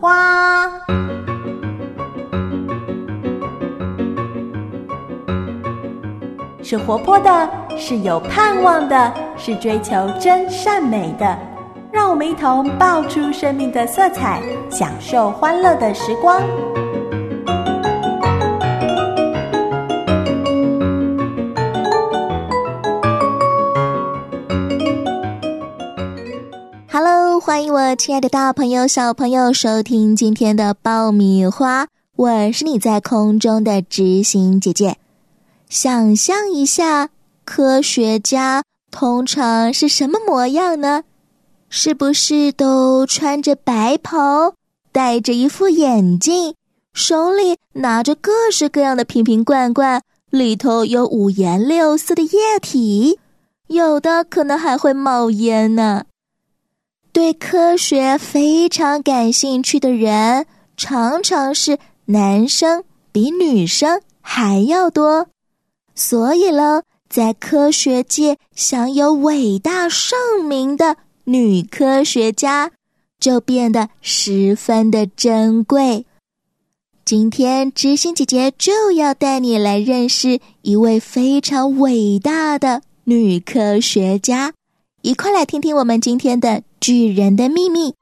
花》。是活泼的，是有盼望的，是追求真善美的。让我们一同爆出生命的色彩，享受欢乐的时光。欢迎我亲爱的大朋友、小朋友收听今天的爆米花。我是你在空中的知心姐姐。想象一下，科学家通常是什么模样呢？是不是都穿着白袍，戴着一副眼镜，手里拿着各式各样的瓶瓶罐罐，里头有五颜六色的液体，有的可能还会冒烟呢？对科学非常感兴趣的人，常常是男生比女生还要多。所以呢，在科学界享有伟大盛名的女科学家，就变得十分的珍贵。今天，知心姐姐就要带你来认识一位非常伟大的女科学家，一块来听听我们今天的巨人的秘密。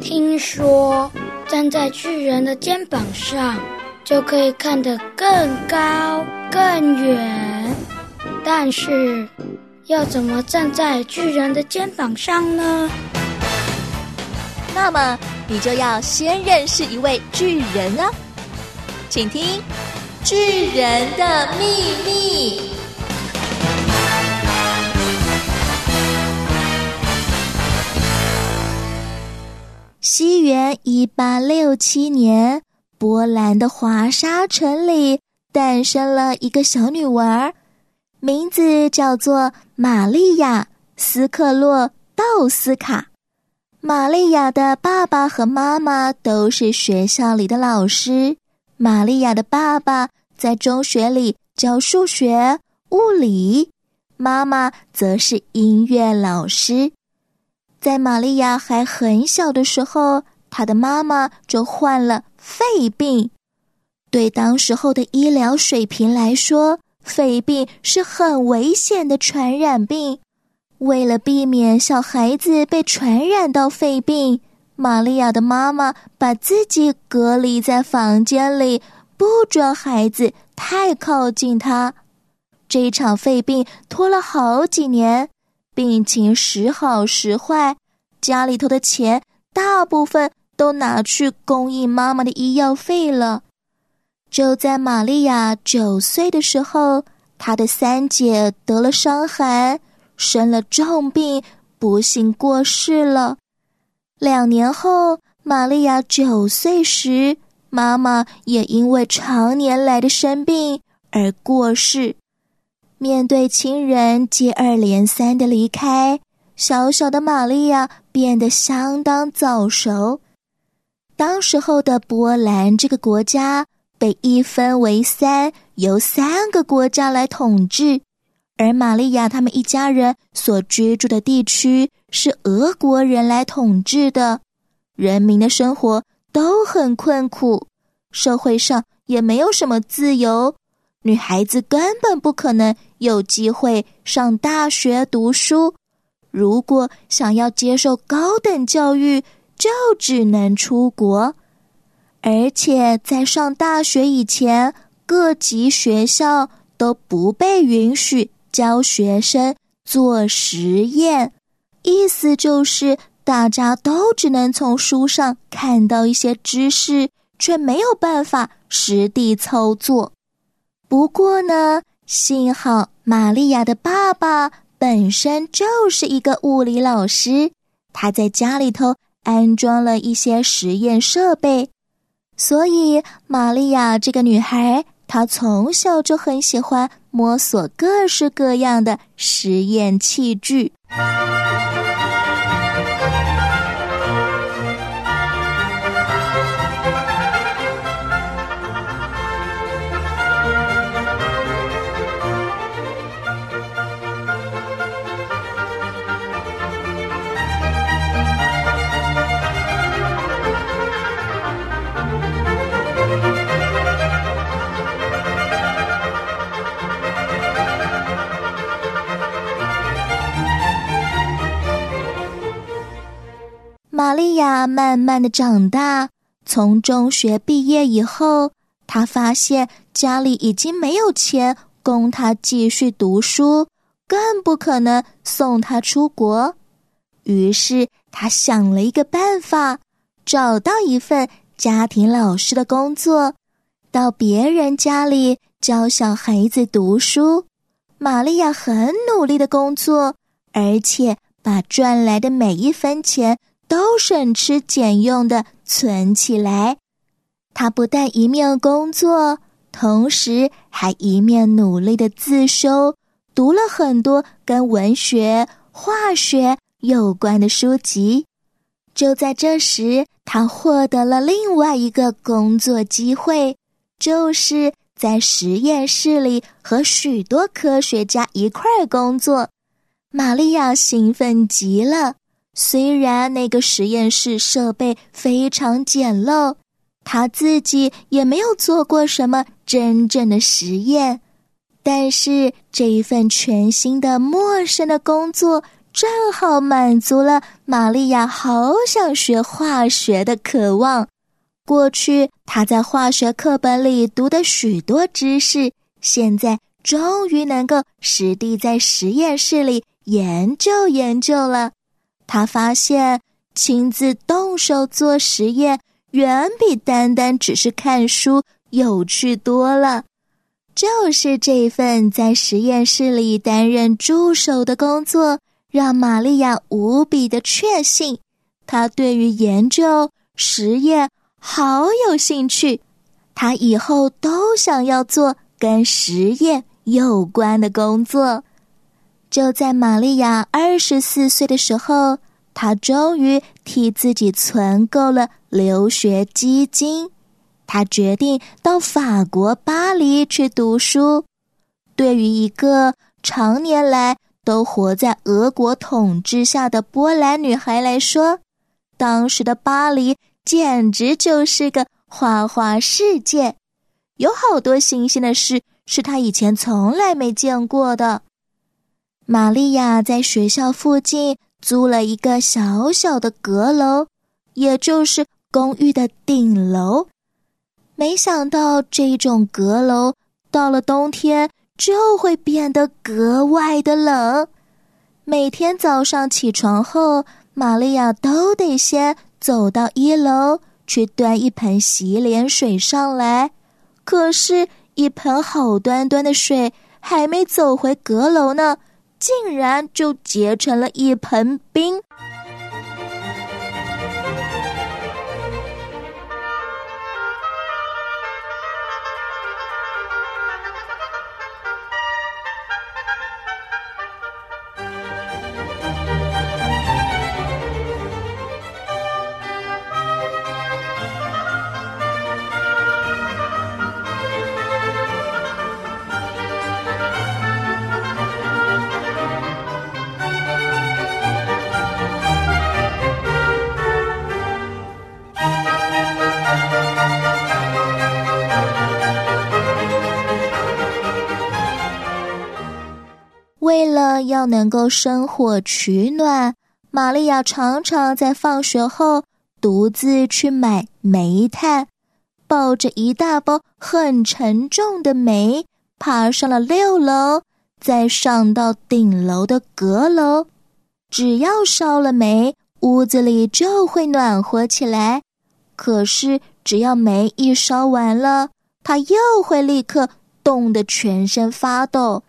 听说，站在巨人的肩膀上。就可以看得更高更远，但是要怎么站在巨人的肩膀上呢？那么你就要先认识一位巨人啊，请听《巨人的秘密》。西元一八六七年。波兰的华沙城里诞生了一个小女娃，名字叫做玛利亚·斯克洛道斯卡。玛利亚的爸爸和妈妈都是学校里的老师。玛利亚的爸爸在中学里教数学、物理，妈妈则是音乐老师。在玛利亚还很小的时候，她的妈妈就患了。肺病，对当时候的医疗水平来说，肺病是很危险的传染病。为了避免小孩子被传染到肺病，玛利亚的妈妈把自己隔离在房间里，不准孩子太靠近她。这一场肺病拖了好几年，病情时好时坏，家里头的钱大部分。都拿去供应妈妈的医药费了。就在玛利亚九岁的时候，她的三姐得了伤寒，生了重病，不幸过世了。两年后，玛利亚九岁时，妈妈也因为常年来的生病而过世。面对亲人接二连三的离开，小小的玛利亚变得相当早熟。当时候的波兰这个国家被一分为三，由三个国家来统治，而玛利亚他们一家人所居住的地区是俄国人来统治的，人民的生活都很困苦，社会上也没有什么自由，女孩子根本不可能有机会上大学读书，如果想要接受高等教育。就只能出国，而且在上大学以前，各级学校都不被允许教学生做实验。意思就是，大家都只能从书上看到一些知识，却没有办法实地操作。不过呢，幸好玛利亚的爸爸本身就是一个物理老师，他在家里头。安装了一些实验设备，所以玛利亚这个女孩，她从小就很喜欢摸索各式各样的实验器具。他慢慢的长大，从中学毕业以后，他发现家里已经没有钱供他继续读书，更不可能送他出国。于是，他想了一个办法，找到一份家庭老师的工作，到别人家里教小孩子读书。玛利亚很努力的工作，而且把赚来的每一分钱。都省吃俭用的存起来。他不但一面工作，同时还一面努力的自修，读了很多跟文学、化学有关的书籍。就在这时，他获得了另外一个工作机会，就是在实验室里和许多科学家一块儿工作。玛利亚兴奋极了。虽然那个实验室设备非常简陋，他自己也没有做过什么真正的实验，但是这一份全新的、陌生的工作正好满足了玛利亚好想学化学的渴望。过去他在化学课本里读的许多知识，现在终于能够实地在实验室里研究研究了。他发现，亲自动手做实验远比单单只是看书有趣多了。就是这份在实验室里担任助手的工作，让玛利亚无比的确信，他对于研究实验好有兴趣。他以后都想要做跟实验有关的工作。就在玛利亚二十四岁的时候，她终于替自己存够了留学基金。她决定到法国巴黎去读书。对于一个常年来都活在俄国统治下的波兰女孩来说，当时的巴黎简直就是个花花世界，有好多新鲜的事是她以前从来没见过的。玛利亚在学校附近租了一个小小的阁楼，也就是公寓的顶楼。没想到这种阁楼到了冬天就会变得格外的冷。每天早上起床后，玛利亚都得先走到一楼去端一盆洗脸水上来。可是，一盆好端端的水还没走回阁楼呢。竟然就结成了一盆冰。为了要能够生火取暖，玛利亚常常在放学后独自去买煤炭，抱着一大包很沉重的煤，爬上了六楼，再上到顶楼的阁楼。只要烧了煤，屋子里就会暖和起来。可是，只要煤一烧完了，他又会立刻冻得全身发抖。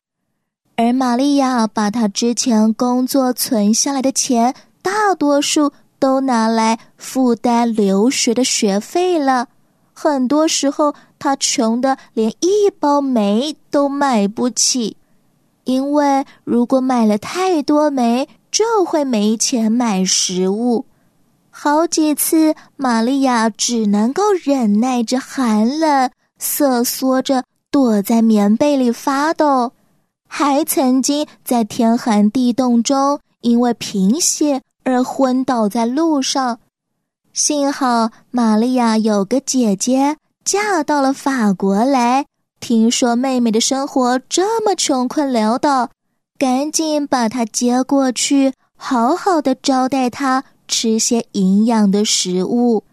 而玛利亚把她之前工作存下来的钱，大多数都拿来负担留学的学费了。很多时候，她穷的连一包煤都买不起，因为如果买了太多煤，就会没钱买食物。好几次，玛利亚只能够忍耐着寒冷，瑟缩着躲在棉被里发抖。还曾经在天寒地冻中因为贫血而昏倒在路上，幸好玛利亚有个姐姐嫁到了法国来，听说妹妹的生活这么穷困潦倒，赶紧把她接过去，好好的招待她，吃些营养的食物。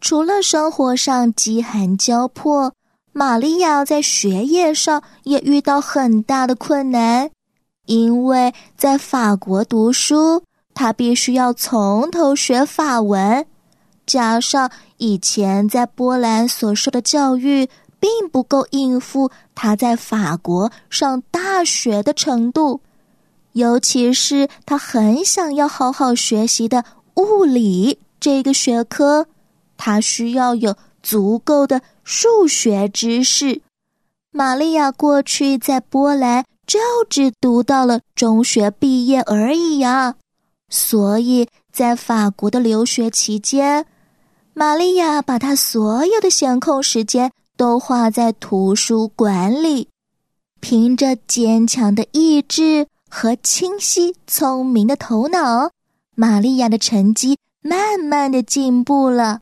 除了生活上饥寒交迫，玛利亚在学业上也遇到很大的困难，因为在法国读书，她必须要从头学法文，加上以前在波兰所受的教育并不够应付她在法国上大学的程度，尤其是她很想要好好学习的物理这个学科。他需要有足够的数学知识。玛利亚过去在波兰就只读到了中学毕业而已呀，所以在法国的留学期间，玛利亚把她所有的闲空时间都花在图书馆里。凭着坚强的意志和清晰聪明的头脑，玛利亚的成绩慢慢的进步了。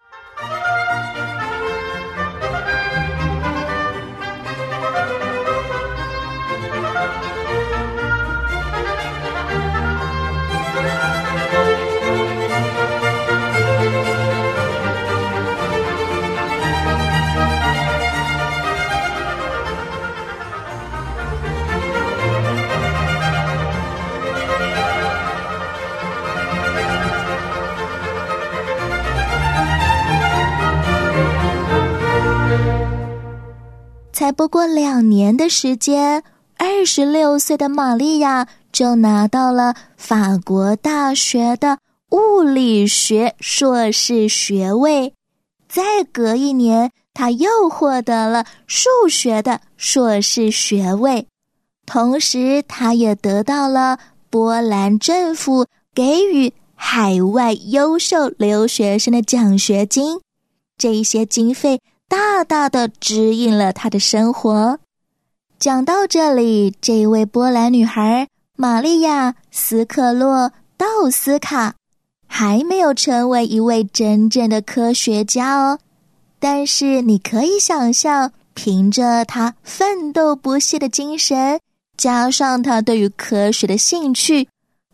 不过两年的时间，二十六岁的玛利亚就拿到了法国大学的物理学硕士学位。再隔一年，她又获得了数学的硕士学位。同时，她也得到了波兰政府给予海外优秀留学生的奖学金。这一些经费。大大的指引了他的生活。讲到这里，这位波兰女孩玛利亚·斯克洛道斯卡还没有成为一位真正的科学家哦。但是你可以想象，凭着她奋斗不懈的精神，加上她对于科学的兴趣，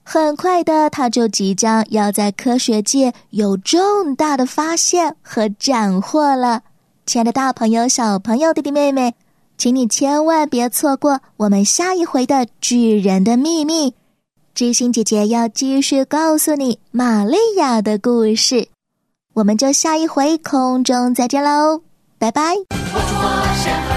很快的，她就即将要在科学界有重大的发现和斩获了。亲爱的，大朋友、小朋友、弟弟妹妹，请你千万别错过我们下一回的《巨人的秘密》。知心姐姐要继续告诉你玛利亚的故事，我们就下一回空中再见喽，拜拜。我